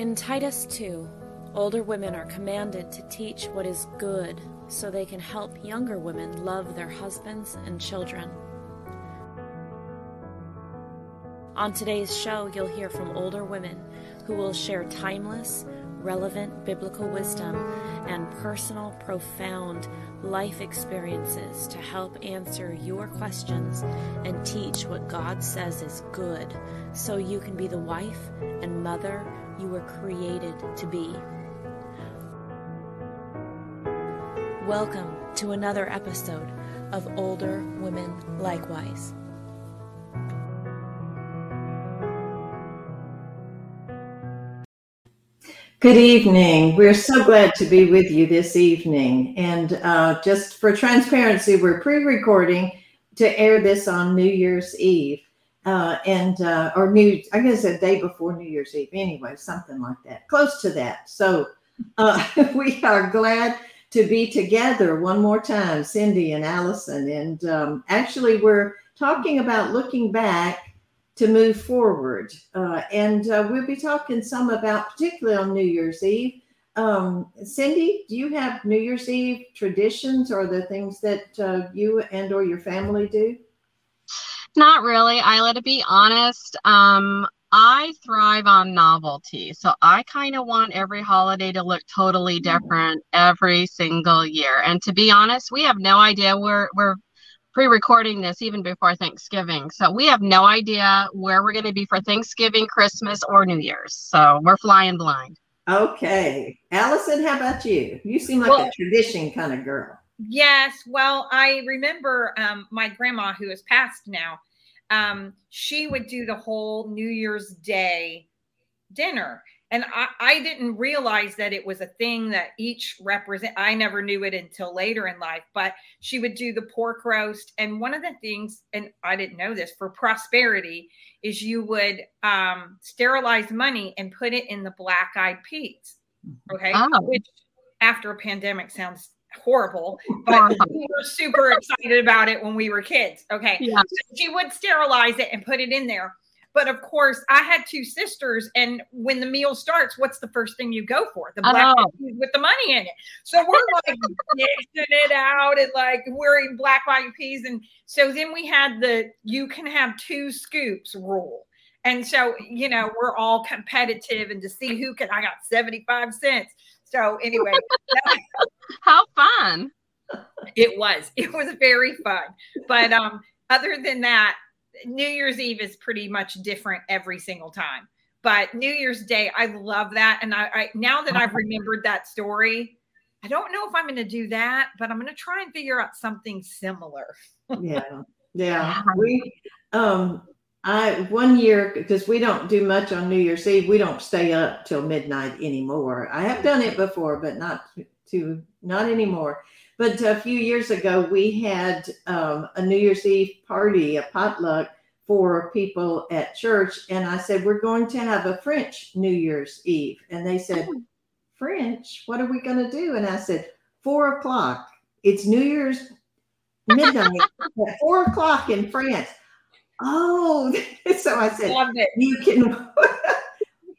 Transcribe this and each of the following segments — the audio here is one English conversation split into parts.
In Titus 2, older women are commanded to teach what is good so they can help younger women love their husbands and children. On today's show, you'll hear from older women who will share timeless, relevant biblical wisdom and personal, profound life experiences to help answer your questions and teach what God says is good so you can be the wife and mother you were created to be. Welcome to another episode of Older Women Likewise. Good evening. We're so glad to be with you this evening. And uh, just for transparency, we're pre recording to air this on New Year's Eve. Uh, and uh, or new, I guess a day before New Year's Eve, anyway, something like that, close to that. So uh, we are glad to be together one more time, Cindy and Allison. And um, actually, we're talking about looking back to move forward. Uh, and uh, we'll be talking some about, particularly on New Year's Eve. Um, Cindy, do you have New Year's Eve traditions or the things that uh, you and or your family do? Not really, Isla. To be honest, um, I thrive on novelty. So I kind of want every holiday to look totally different every single year. And to be honest, we have no idea. We're we're pre-recording this even before Thanksgiving. So we have no idea where we're going to be for Thanksgiving, Christmas, or New Year's. So we're flying blind. Okay. Allison, how about you? You seem like well, a tradition kind of girl. Yes. Well, I remember um, my grandma who has passed now. Um, she would do the whole New Year's Day dinner and I, I, didn't realize that it was a thing that each represent i never knew it until later in life but she would do the pork roast and one of the things and i didn't know this for prosperity is you would um, sterilize money and put it in the black eyed peas mm-hmm. okay oh. which after a pandemic sounds horrible but we were super excited about it when we were kids okay yeah. so she would sterilize it and put it in there but of course, I had two sisters, and when the meal starts, what's the first thing you go for? The black oh. with the money in it. So we're like dishing it out and like wearing black white peas. And so then we had the you can have two scoops rule. And so, you know, we're all competitive and to see who can, I got 75 cents. So anyway, how fun. It was, it was very fun. But um, other than that, New Year's Eve is pretty much different every single time. But New Year's Day, I love that. And I, I now that I've remembered that story, I don't know if I'm going to do that, but I'm going to try and figure out something similar. yeah. Yeah. We, um, I, one year, because we don't do much on New Year's Eve, we don't stay up till midnight anymore. I have done it before, but not to, not anymore. But a few years ago, we had um, a New Year's Eve party, a potluck for people at church. And I said, We're going to have a French New Year's Eve. And they said, oh. French? What are we going to do? And I said, Four o'clock. It's New Year's midnight at four o'clock in France. Oh, so I said, You can.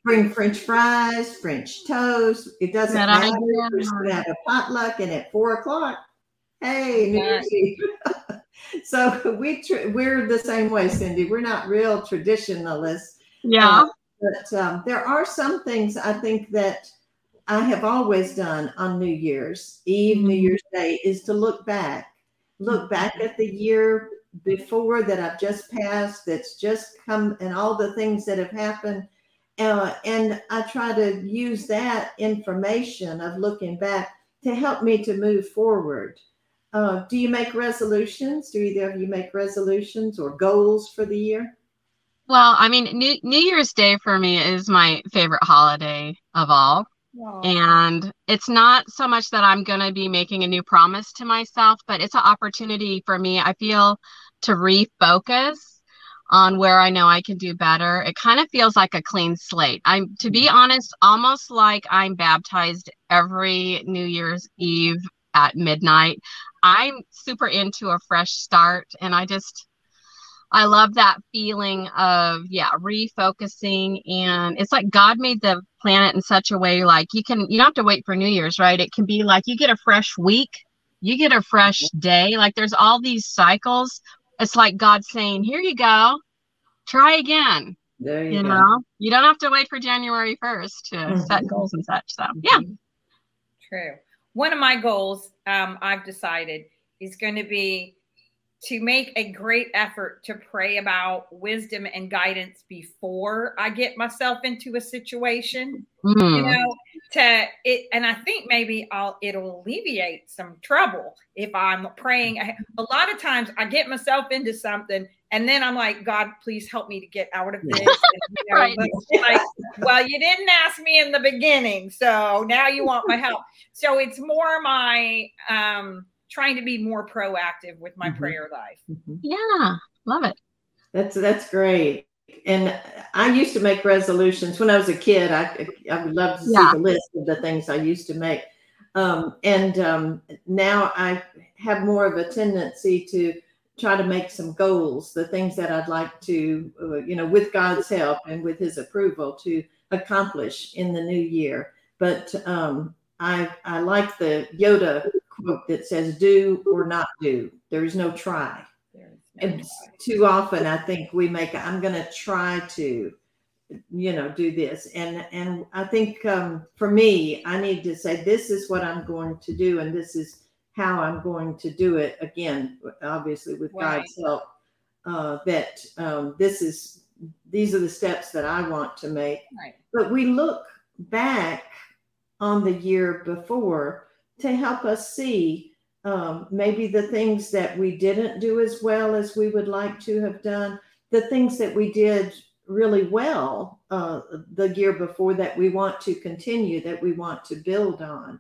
bring French fries, French toast. It doesn't that matter. We're have a potluck, and at four o'clock, hey, New Year's Eve. so we tr- we're the same way, Cindy. We're not real traditionalists. Yeah. Uh, but um, there are some things I think that I have always done on New Year's Eve, mm-hmm. New Year's Day, is to look back, look back at the year before that I've just passed, that's just come, and all the things that have happened uh, and I try to use that information of looking back to help me to move forward. Uh, do you make resolutions? Do either of you make resolutions or goals for the year? Well, I mean, New, New Year's Day for me is my favorite holiday of all. And it's not so much that I'm going to be making a new promise to myself, but it's an opportunity for me, I feel, to refocus on where I know I can do better. It kind of feels like a clean slate. I'm, to be mm-hmm. honest, almost like I'm baptized every New Year's Eve at midnight. I'm super into a fresh start and I just, I love that feeling of yeah, refocusing and it's like God made the planet in such a way like you can you don't have to wait for New Year's, right? It can be like you get a fresh week, you get a fresh day. Like there's all these cycles. It's like God saying, "Here you go. Try again." There you, You go. know, you don't have to wait for January 1st to Mhm. set goals and such. So, yeah. True. One of my goals, um, I've decided, is going to be to make a great effort to pray about wisdom and guidance before I get myself into a situation. You Mm. know, to it, and I think maybe I'll it'll alleviate some trouble if I'm praying. A lot of times I get myself into something, and then I'm like, God, please help me to get out of this. And, you know, Right. like, well, you didn't ask me in the beginning, so now you want my help. So it's more my um trying to be more proactive with my Mhm. prayer life. Mhm. Yeah. Love it. That's that's great. And I used to make resolutions when I was a kid. I I would love to see Yeah. the list of the things I used to make. Um, and um, now I have more of a tendency to try to make some goals, the things that I'd like to, uh, you know, with God's help and with His approval, to accomplish in the new year. But um, I I like the Yoda quote that says, "Do or not do. There is no try." And too often I think we make I'm going to try to you know do this and and I think um, for me I need to say this is what I'm going to do and this is how I'm going to do it again obviously with Right. God's help uh, that um, this is these are the steps that I want to make Right. but we look back on the year before to help us see um, maybe the things that we didn't do as well as we would like to have done, the things that we did really well uh, the year before that we want to continue, that we want to build on.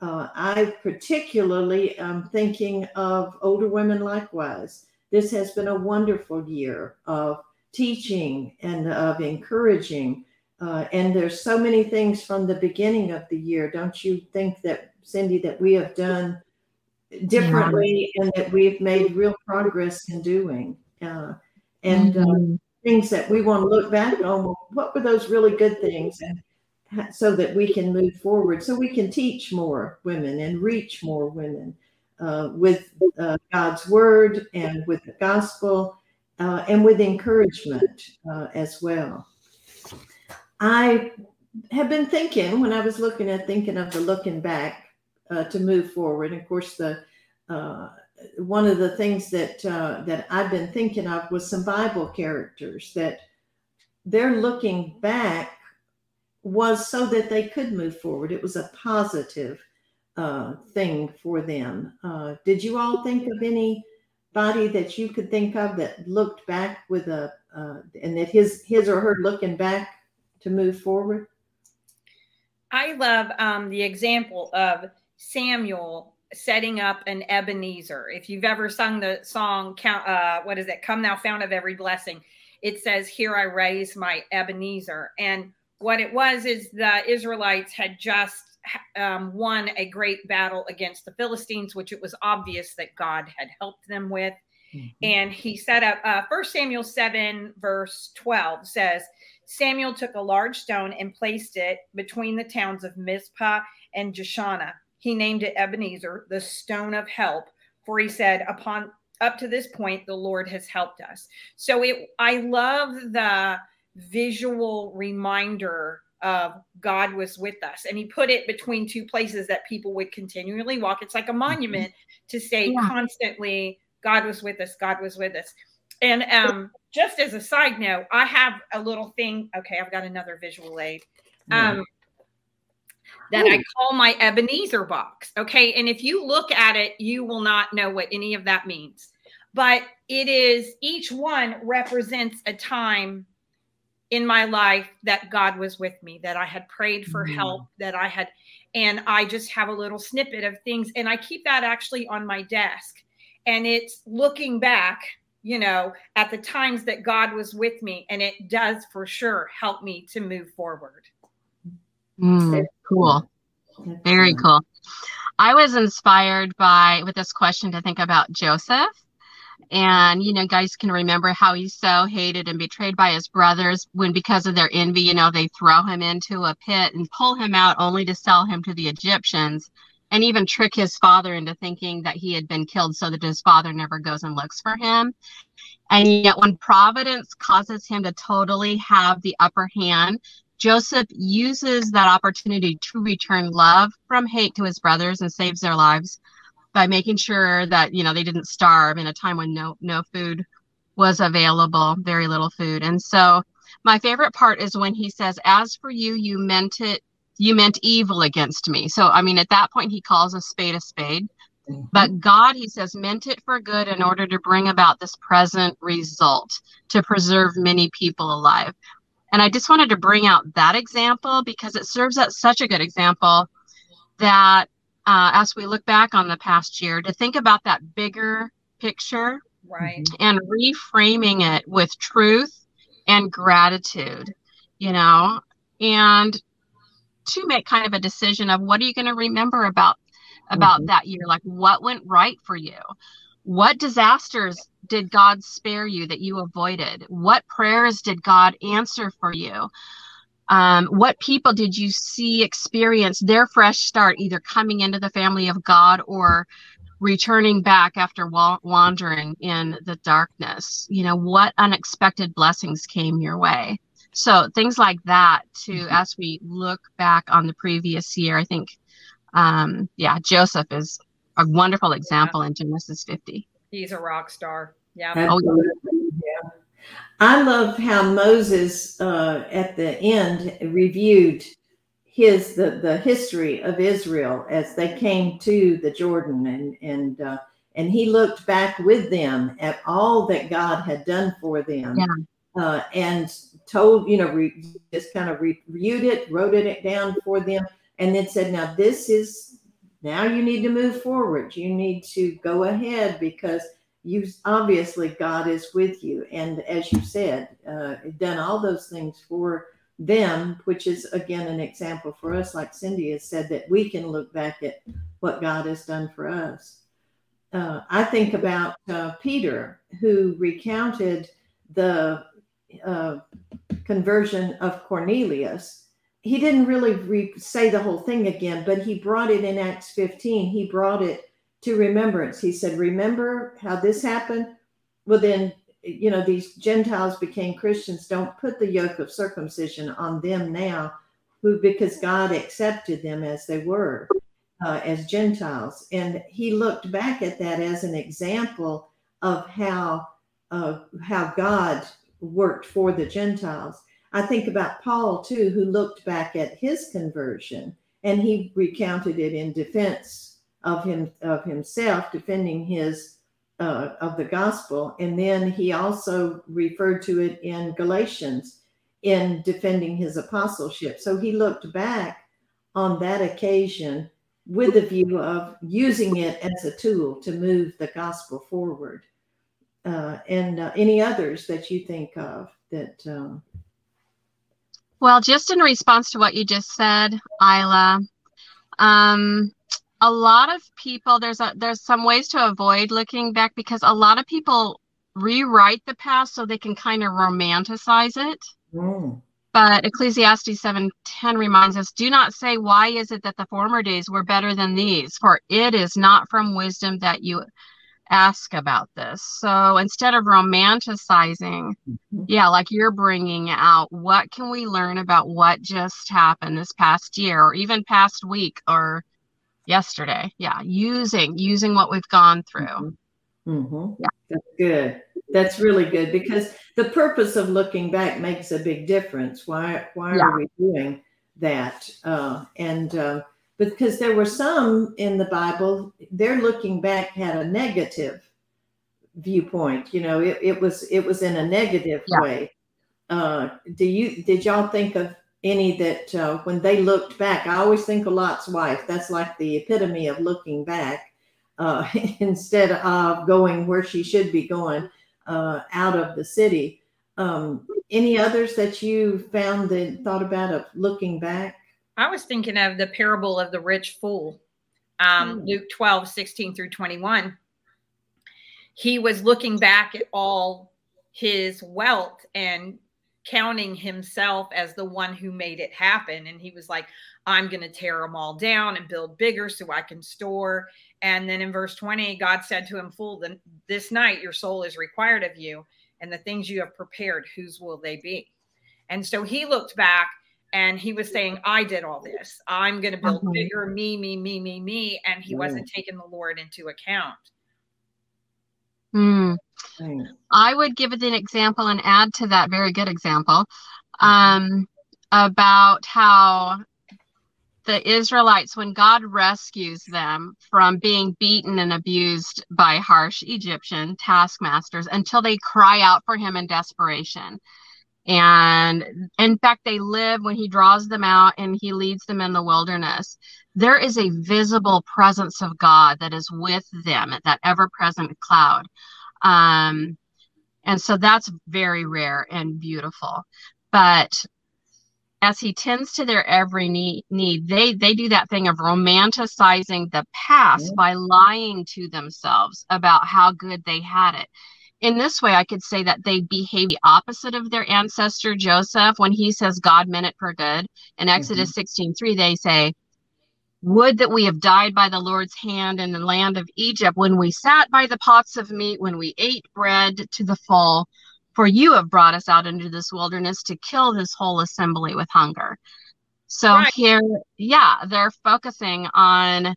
Uh, I particularly am thinking of older women likewise. This has been a wonderful year of teaching and of encouraging. Uh, and there's so many things from the beginning of the year. Don't you think that, Cindy, that we have done differently and that we've made real progress in doing? Uh, and uh, Mhm. things that we want to look back on. What were those really good things? And so that we can move forward, so we can teach more women and reach more women uh, with uh, God's word and with the gospel uh, and with encouragement uh, as well. I have been thinking when I was looking at thinking of the looking back uh, to move forward. And of course, the uh, one of the things that uh, that I've been thinking of was some Bible characters that they're looking back was so that they could move forward. It was a positive uh, thing for them. Uh, did you all think of anybody that you could think of that looked back with a uh, and that his his or her looking back to move forward? I love um, the example of Samuel setting up an Ebenezer. If you've ever sung the song, "Count," uh, what is it? "Come Thou Fount of Every Blessing," it says, "Here I raise my Ebenezer." And what it was is the Israelites had just um, won a great battle against the Philistines, which it was obvious that God had helped them with. And he set up uh, 1 Samuel 7, verse 12 says, Samuel took a large stone and placed it between the towns of Mizpah and Jeshanah. He named it Ebenezer, the stone of help, for he said, Upon up to this point, the Lord has helped us. So it I love the visual reminder of God was with us. And he put it between two places that people would continually walk. It's like a monument to say Yeah. constantly, God was with us, God was with us. And um, just as a side note, I have a little thing. Okay, I've got another visual aid um, that I call my Ebenezer box. Okay, and if you look at it, you will not know what any of that means. But it is each one represents a time in my life that God was with me, that I had prayed for Mhm. help, that I had, and I just have a little snippet of things. And I keep that actually on my desk. And it's looking back, you know, at the times that God was with me. And it does for sure help me to move forward. Mm, cool. Very cool. I was inspired by with this question to think about Joseph And, you know, guys can remember how he's so hated and betrayed by his brothers when, because of their envy, you know, they throw him into a pit and pull him out only to sell him to the Egyptians and even trick his father into thinking that he had been killed so that his father never goes and looks for him. And yet, when Providence causes him to totally have the upper hand, Joseph uses that opportunity to return love from hate to his brothers and saves their lives by making sure that you know they didn't starve in a time when no no food was available, very little food. And so my favorite part is when he says, "As for you, you meant it you meant evil against me. So, I mean, at that point, he calls a spade a spade. Mm-hmm. But God, he says, meant it for good in order to bring about this present result to preserve many people alive. And I just wanted to bring out that example because it serves as such a good example that uh, as we look back on the past year, to think about that bigger picture right. and reframing it with truth and gratitude you know? And to make kind of a decision of what are you going to remember about about mm-hmm. that year? Like what went right for you what disasters did god spare you that you avoided? What prayers did god answer for you? Um, what people did you see experience their fresh start either coming into the family of god or returning back after wa- wandering in the darkness? You know what unexpected blessings came your way? So things like that to mm-hmm. as we look back on the previous year i think um yeah joseph is a wonderful example yeah. in genesis 50 he's a rock star. Yeah. Oh, yeah. i love how moses uh, at the end reviewed his the, the history of israel as they came to the jordan and and uh, and he looked back with them at all that god had done for them. Yeah. Uh, and told, you know, re, just kind of reviewed it, wrote it down for them, and then said, now this is, now you need to move forward. You need to go ahead because you obviously God is with you. And as you said, uh, done all those things for them, which is again an example for us, like Cindy has said, that we can look back at what God has done for us. Uh, I think about uh, Peter, who recounted the uh, conversion of Cornelius, he didn't really re- say the whole thing again, but he brought it in Acts 15. He brought it to remembrance. He said, Remember how this happened? Well, then, you know, these Gentiles became Christians. Don't put the yoke of circumcision on them now, who because God accepted them as they were, uh, as Gentiles. And he looked back at that as an example of how uh, how God worked for the Gentiles. I think about Paul too, who looked back at his conversion and he recounted it in defense of him of himself, defending his uh, of the gospel, and then he also referred to it in Galatians in defending his apostleship. So he looked back on that occasion with the view of using it as a tool to move the gospel forward uh, and uh, any others that you think of that. Um... Well, just in response to what you just said, Isla, um, a lot of people there's a there's some ways to avoid looking back because a lot of people rewrite the past so they can kind of romanticize it. Mm. But Ecclesiastes 7:10 reminds us, do not say why is it that the former days were better than these, for it is not from wisdom that you ask about this. So instead of romanticizing, mm-hmm. yeah, like you're bringing out, what can we learn about what just happened this past year or even past week or yesterday? Yeah, using using what we've gone through. Mm-hmm. mm-hmm. Yeah. That's good. That's really good because the purpose of looking back makes a big difference. Why why yeah. are we doing that? Uh, and uh, because there were some in the Bible, they're looking back had a negative viewpoint. You know, it, it was it was in a negative yeah. way. Uh, do you did y'all think of any that uh, when they looked back? I always think of Lot's wife. That's like the epitome of looking back uh, instead of going where she should be going uh, out of the city. Um, any others that you found that thought about of looking back? I was thinking of the parable of the rich fool, um, mm. Luke 12, 16 through 21. he was looking back at all his wealth and counting himself as the one who made it happen. And he was like, I'm going to tear them all down and build bigger so I can store. And then in verse 20, God said to him, Fool, this night your soul is required of you, and the things you have prepared, whose will they be? And so he looked back and he was saying, I did all this. I'm going to build uh-huh. bigger, me, me, me, me, me. And he wasn't taking the Lord into account. Hmm. I would give it an example and add to that very good example um, about how the Israelites, when God rescues them from being beaten and abused by harsh Egyptian taskmasters until they cry out for him in desperation. And in fact, they live when he draws them out and he leads them in the wilderness. There is a visible presence of God that is with them, that ever present cloud. Um, and so that's very rare and beautiful. But as he tends to their every need, need they they do that thing of romanticizing the past by lying to themselves about how good they had it in this way i could say that they behave the opposite of their ancestor joseph when he says god meant it for good in exodus mm-hmm. 16 3 they say would that we have died by the lord's hand in the land of egypt when we sat by the pots of meat when we ate bread to the full for you have brought us out into this wilderness to kill this whole assembly with hunger. So right. here, yeah, they're focusing on.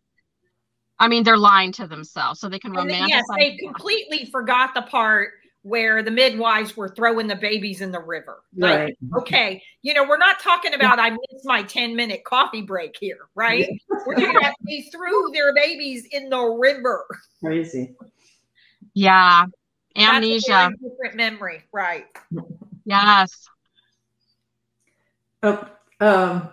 I mean, they're lying to themselves, so they can romanticize. Yes, they completely forgot the part where the midwives were throwing the babies in the river. Like, right. okay, you know, we're not talking about I missed my 10 minute coffee break here, right? Yeah. we're talking about they threw their babies in the river. Crazy. Yeah amnesia different memory right yes oh, um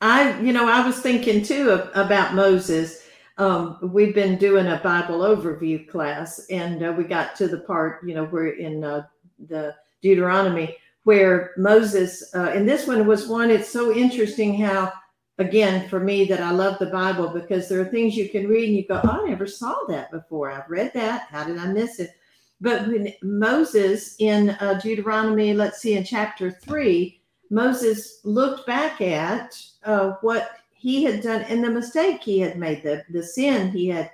i you know i was thinking too about moses um, we've been doing a bible overview class and uh, we got to the part you know we're in uh, the deuteronomy where moses uh, and this one was one it's so interesting how again for me that i love the bible because there are things you can read and you go oh, i never saw that before. I've read that. How did i miss it? But when Moses in uh, Deuteronomy, let's see, in chapter three, Moses looked back at uh, what he had done and the mistake he had made, the, the sin he had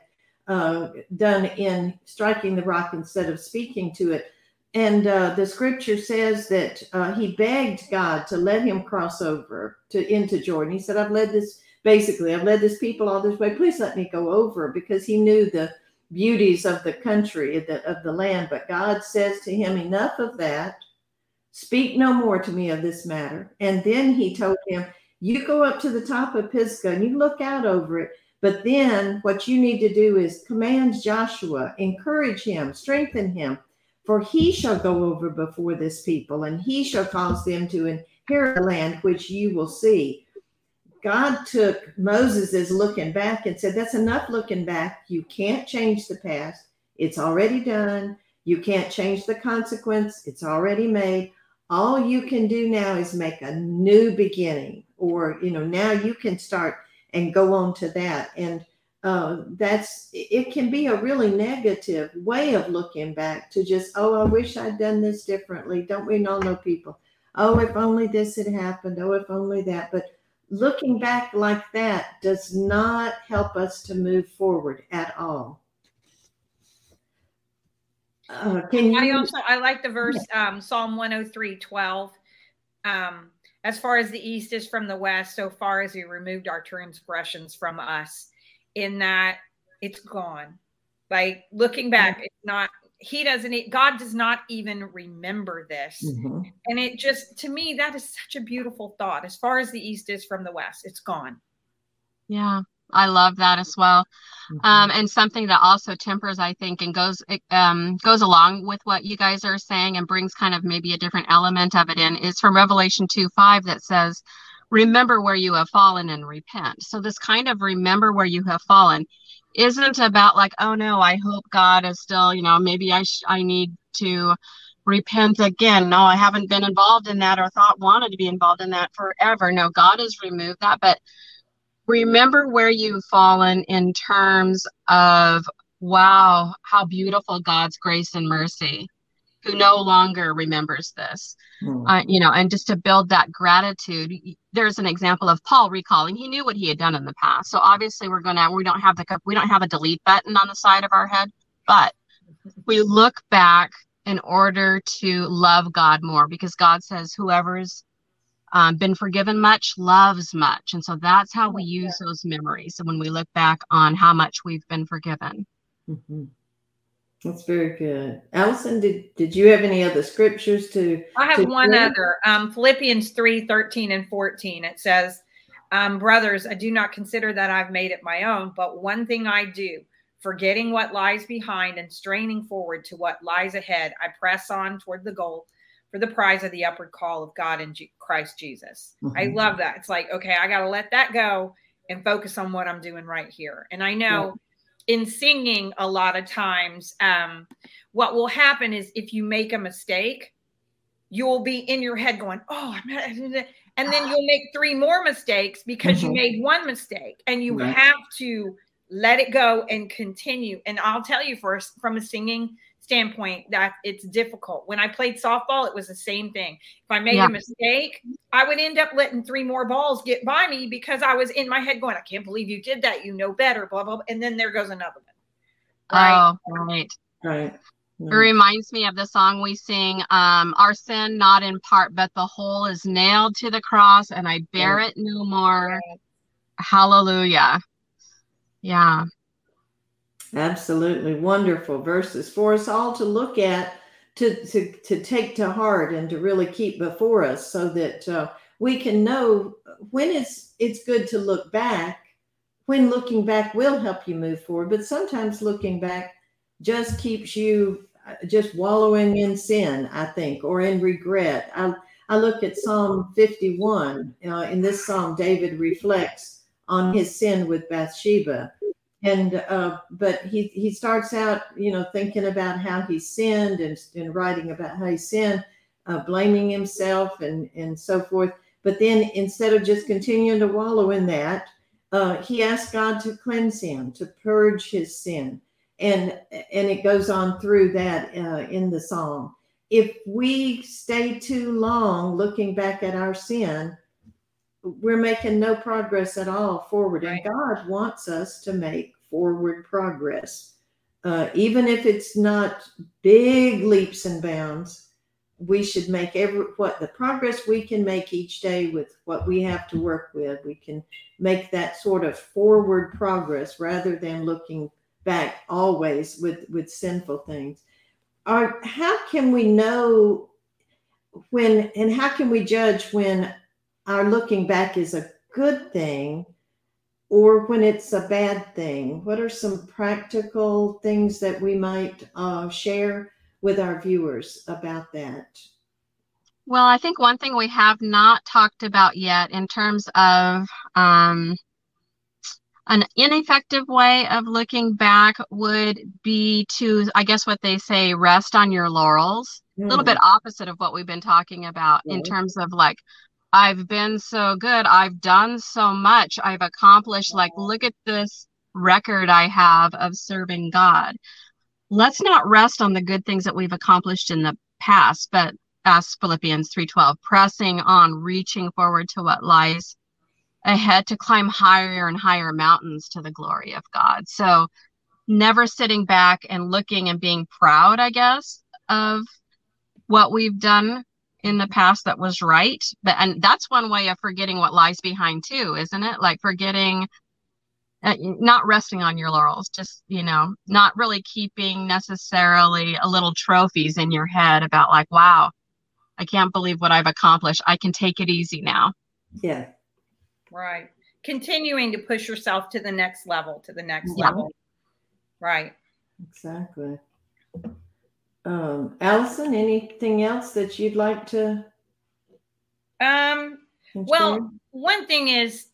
uh, done in striking the rock instead of speaking to it. And uh, the scripture says that uh, he begged God to let him cross over to into Jordan. He said, "I've led this basically, I've led this people all this way. Please let me go over," because he knew the beauties of the country, of the, of the land. But God says to him, Enough of that. Speak no more to me of this matter. And then he told him, You go up to the top of Pisgah and you look out over it. But then what you need to do is command Joshua, encourage him, strengthen him, for he shall go over before this people and he shall cause them to inherit the land which you will see. God took Moses as looking back and said, That's enough looking back. You can't change the past. It's already done. You can't change the consequence. It's already made. All you can do now is make a new beginning, or, you know, now you can start and go on to that. And uh, that's it can be a really negative way of looking back to just, oh, I wish I'd done this differently. Don't we all know people? Oh, if only this had happened. Oh, if only that. But looking back like that does not help us to move forward at all. Uh, can you? I also I like the verse um, Psalm 103, 12. Um, as far as the east is from the west, so far as he removed our transgressions from us, in that it's gone. Like looking back, it's not he doesn't god does not even remember this. Mm-hmm. and it just to me that is such a beautiful thought. As far as the east is from the west it's gone. Yeah i love that as well mm-hmm. um, and something that also tempers i think and goes um, goes along with what you guys are saying and brings kind of maybe a different element of it in is from revelation 2 5 that says remember where you have fallen and repent so this kind of remember where you have fallen isn't about like, oh no, I hope God is still, you know, maybe I sh- I need to repent again. No, I haven't been involved in that or thought wanted to be involved in that forever. No, God has removed that, but remember where you've fallen in terms of wow, how beautiful God's grace and mercy, who no longer remembers this. Mm. Uh, you know, and just to build that gratitude. There's an example of Paul recalling. He knew what he had done in the past. So obviously, we're gonna we don't have the we don't have a delete button on the side of our head, but we look back in order to love God more because God says whoever's um, been forgiven much loves much. And so that's how we use those memories when we look back on how much we've been forgiven. Mm-hmm. that's very good. Allison did did you have any other scriptures to i have to one share? other. Um, philippians 3 13 and 14 it says um, brothers i do not consider that i've made it my own but one thing i do forgetting what lies behind and straining forward to what lies ahead i press on toward the goal for the prize of the upward call of God in G- Christ Jesus. Mm-hmm. I love that. It's like, okay, I got to let that go and focus on what I'm doing right here. And I know yeah. in singing, a lot of times, um, what will happen is if you make a mistake, you will be in your head going, oh, and then you'll make three more mistakes because mm-hmm. you made one mistake and you right. have to let it go and continue. And I'll tell you first from a singing standpoint that it's difficult. When I played softball, it was the same thing. If I made yeah. a mistake, I would end up letting three more balls get by me because I was in my head going, I can't believe you did that. You know better, blah, blah, blah. And then there goes another one. Right. Oh, right. Right. It reminds me of the song we sing, um, Our sin not in part, but the whole is nailed to the cross, and I bear it no more. Hallelujah. Yeah. Absolutely wonderful verses for us all to look at, to to to take to heart, and to really keep before us, so that uh, we can know when it's it's good to look back. When looking back will help you move forward, but sometimes looking back just keeps you uh, just wallowing in sin, I think, or in regret. I I look at Psalm 51. Uh, in this psalm, David reflects on his sin with Bathsheba. And uh, but he he starts out you know thinking about how he sinned and, and writing about how he sinned uh, blaming himself and and so forth. But then instead of just continuing to wallow in that uh, he asked god to cleanse him to purge his sin. And and it goes on through that uh, in the psalm if we stay too long looking back at our sin we're making no progress at all forward right. and god wants us to make forward progress. Uh, even if it's not big leaps and bounds, we should make every what the progress we can make each day with what we have to work with. We can make that sort of forward progress rather than looking back always with with sinful things. Or how can we know when and how can we judge when our looking back is a good thing or when it's a bad thing? What are some practical things that we might uh, share with our viewers about that? Well, I think one thing we have not talked about yet in terms of um, an ineffective way of looking back would be to, I guess, what they say, rest on your laurels. Mm. A little hmm. bit opposite of what we've been talking about in terms of like I've been so good. I've done so much. I've accomplished, like, look at this record I have of serving God. Let's not rest on the good things that we've accomplished in the past, but as Philippians 3:12, pressing on, reaching forward to what lies ahead to climb higher and higher mountains to the glory of God. So never sitting back and looking and being proud, I guess, of what we've done in the past that was right but and that's one way of forgetting what lies behind too isn't it? Like forgetting uh, not resting on your laurels just you know not really keeping necessarily a little trophies in your head about like wow i can't believe what i've accomplished. I can take it easy now. Yeah. Right. Continuing to push yourself to the next level to the next yeah. level. Right. Exactly um, Allison, anything else that you'd like to? Um, well, one thing is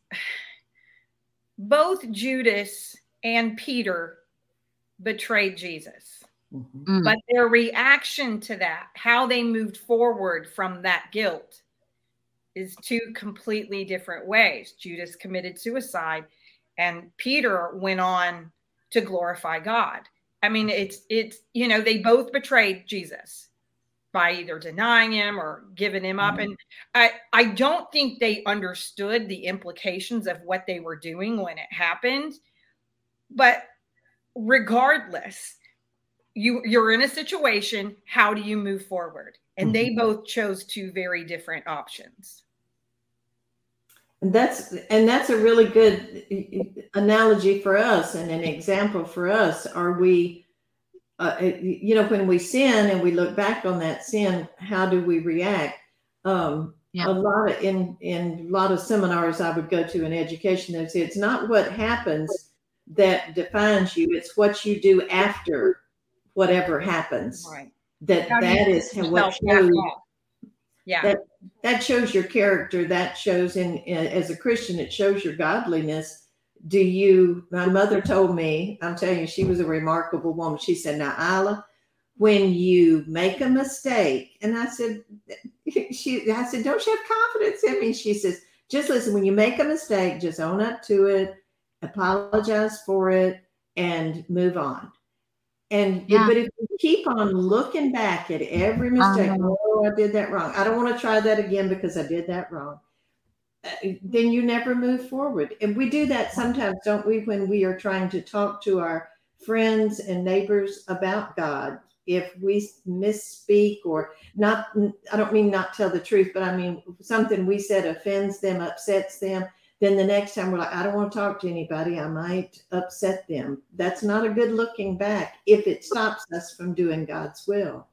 both Judas and Peter betrayed Jesus. Mm-hmm. Mm. But their reaction to that, how they moved forward from that guilt, is two completely different ways. Judas committed suicide, and Peter went on to glorify God I mean, it's it's you know they both betrayed Jesus by either denying him or giving him up, mm-hmm. and I I don't think they understood the implications of what they were doing when it happened. But regardless, you you're in a situation. How do you move forward? And mm-hmm. they both chose two very different options. And that's and that's a really good analogy for us and an example for us. Are we, uh, you know, when we sin and we look back on that sin, how do we react? Um, yeah. A lot of in in a lot of seminars I would go to in education, they say it's not what happens that defines you; it's what you do after whatever happens. Right. That that is what shows. Yeah. That that shows your character that shows in, in, as a christian it shows your godliness. Do you my mother told me i'm telling you she was a remarkable woman. She said now isla when you make a mistake and i said she i said don't you have confidence in me? She says just listen when you make a mistake just own up to it apologize for it and move on and yeah. but if you keep on looking back at every mistake, oh, I did that wrong. I don't want to try that again because I did that wrong. Uh, then you never move forward. And we do that sometimes, don't we, when we are trying to talk to our friends and neighbors about God. If we misspeak or not, I don't mean not tell the truth, but I mean something we said offends them, upsets them then the next time we're like, I don't want to talk to anybody. I might upset them. That's not a good looking back if it stops us from doing God's will.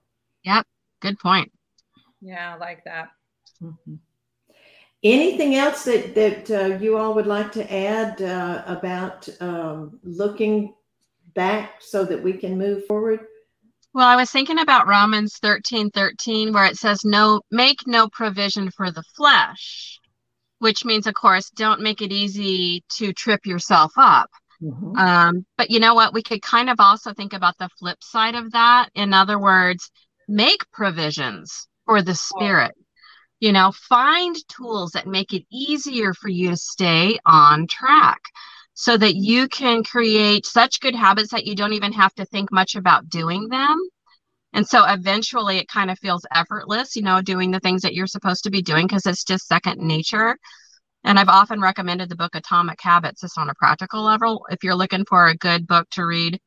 Yep. Good point. Yeah, I like that. Mm-hmm. Anything else that, that uh, you all would like to add uh, about um, looking back so that we can move forward? Well, I was thinking about Romans 13 13, where it says, No, make no provision for the flesh which means, of course, don't make it easy to trip yourself up. Mm-hmm. Um, but you know what? We could kind of also think about the flip side of that. In other words, make provisions for the spirit. You know, find tools that make it easier for you to stay on track so that you can create such good habits that you don't even have to think much about doing them. And so eventually it kind of feels effortless, you know, doing the things that you're supposed to be doing because it's just second nature. And I've often recommended the book Atomic Habits just on a practical level. If you're looking for a good book to read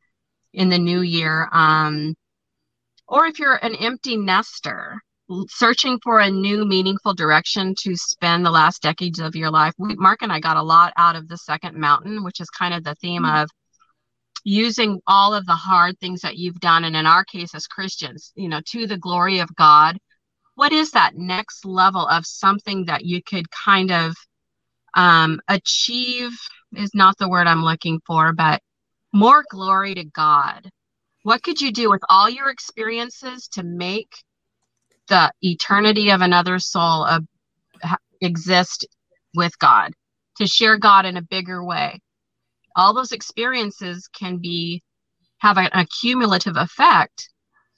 in the new year, um, or if you're an empty nester searching for a new meaningful direction to spend the last decades of your life, we, Mark and I got a lot out of the second mountain, which is kind of the theme mm-hmm. of using all of the hard things that you've done and in our case as christians you know to the glory of god what is that next level of something that you could kind of um, achieve is not the word i'm looking for but more glory to god? What could you do with all your experiences to make the eternity of another soul uh, exist with god to share god in a bigger way all those experiences can be have an accumulative effect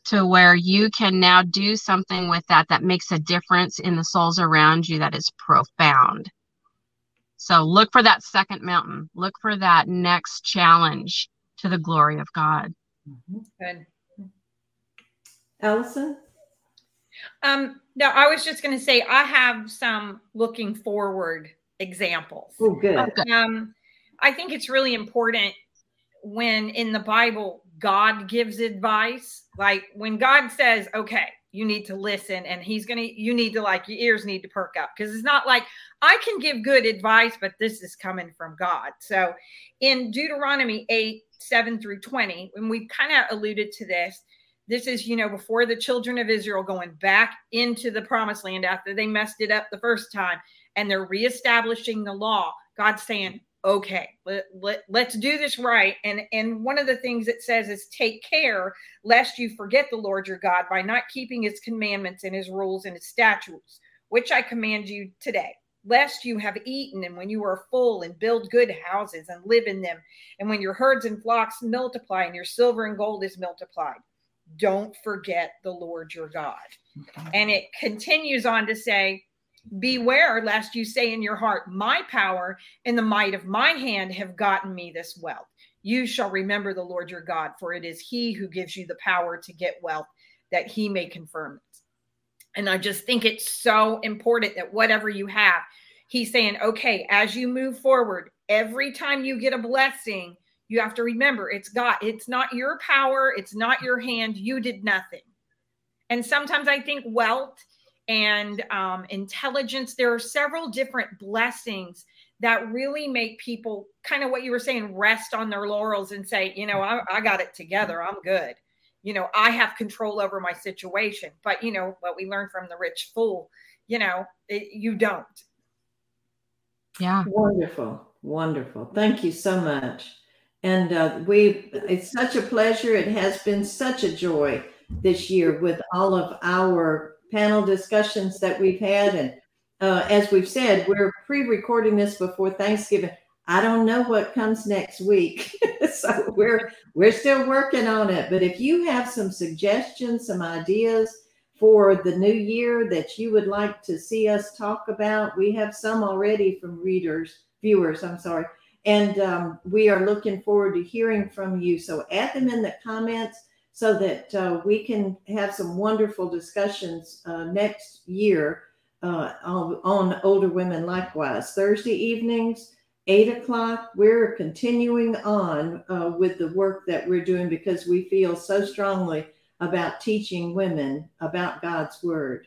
to where you can now do something with that that makes a difference in the souls around you that is profound. So look for that second mountain. Look for that next challenge to the glory of God. Mm-hmm. Good. Allison? Um, no, I was just going to say I have some looking forward examples. Oh, good. Um, I think it's really important when in the Bible God gives advice. Like when God says, okay, you need to listen and he's going to, you need to like, your ears need to perk up because it's not like I can give good advice, but this is coming from God. So in Deuteronomy 8, 7 through 20, and we kind of alluded to this, this is, you know, before the children of Israel going back into the promised land after they messed it up the first time and they're reestablishing the law. God's saying, okay let, let, let's do this right. And and one of the things it says is take care lest you forget the lord your god by not keeping his commandments and his rules and his statutes which i command you today lest you have eaten and when you are full and build good houses and live in them and when your herds and flocks multiply and your silver and gold is multiplied don't forget the lord your god. And it continues on to say Beware lest you say in your heart, My power and the might of my hand have gotten me this wealth. you shall remember the Lord your God, for it is he who gives you the power to get wealth, that he may confirm it. And I just think it's so important that whatever you have, he's saying, okay, as you move forward, every time you get a blessing, you have to remember it's God. It's not your power. It's not your hand. You did nothing. And sometimes I think wealth and um, intelligence, there are several different blessings that really make people kind of what you were saying rest on their laurels and say, you know, I, I got it together. I'm good. You know, I have control over my situation. But, you know, what we learned from the rich fool, you know, it, you don't. Yeah. Wonderful. Wonderful. Thank you so much. And uh, we, it's such a pleasure. It has been such a joy this year with all of our panel discussions that we've had. And uh, as we've said, we're pre recording this before Thanksgiving. I don't know what comes next week. so we're we're still working on it. But if you have some suggestions, some ideas for the new year that you would like to see us talk about, we have some already from readers, viewers, I'm sorry. And um, we are looking forward to hearing from you. So add them in the comments so that uh, we can have some wonderful discussions uh, next year uh, on, on, older women likewise. Thursday evenings, 8 o'clock, we're continuing on uh, with the work that we're doing because we feel so strongly about teaching women about God's Word.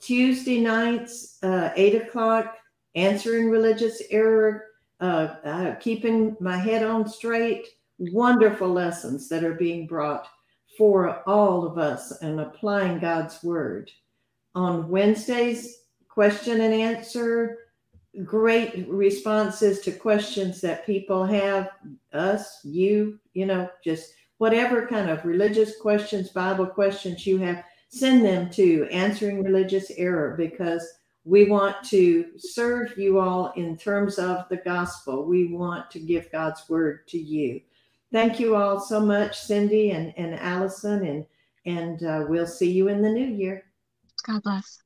Tuesday nights, uh, 8 o'clock, answering religious error, uh, keeping my head on straight. Wonderful lessons that are being brought for all of us and applying God's word. On Wednesdays, question and answer, great responses to questions that people have, us, you, you know, just whatever kind of religious questions, Bible questions you have, send them to Answering Religious Error because we want to serve you all in terms of the gospel. We want to give God's word to you. Thank you all so much, Cindy and, and Allison, and, and uh, we'll see you in the new year. God bless.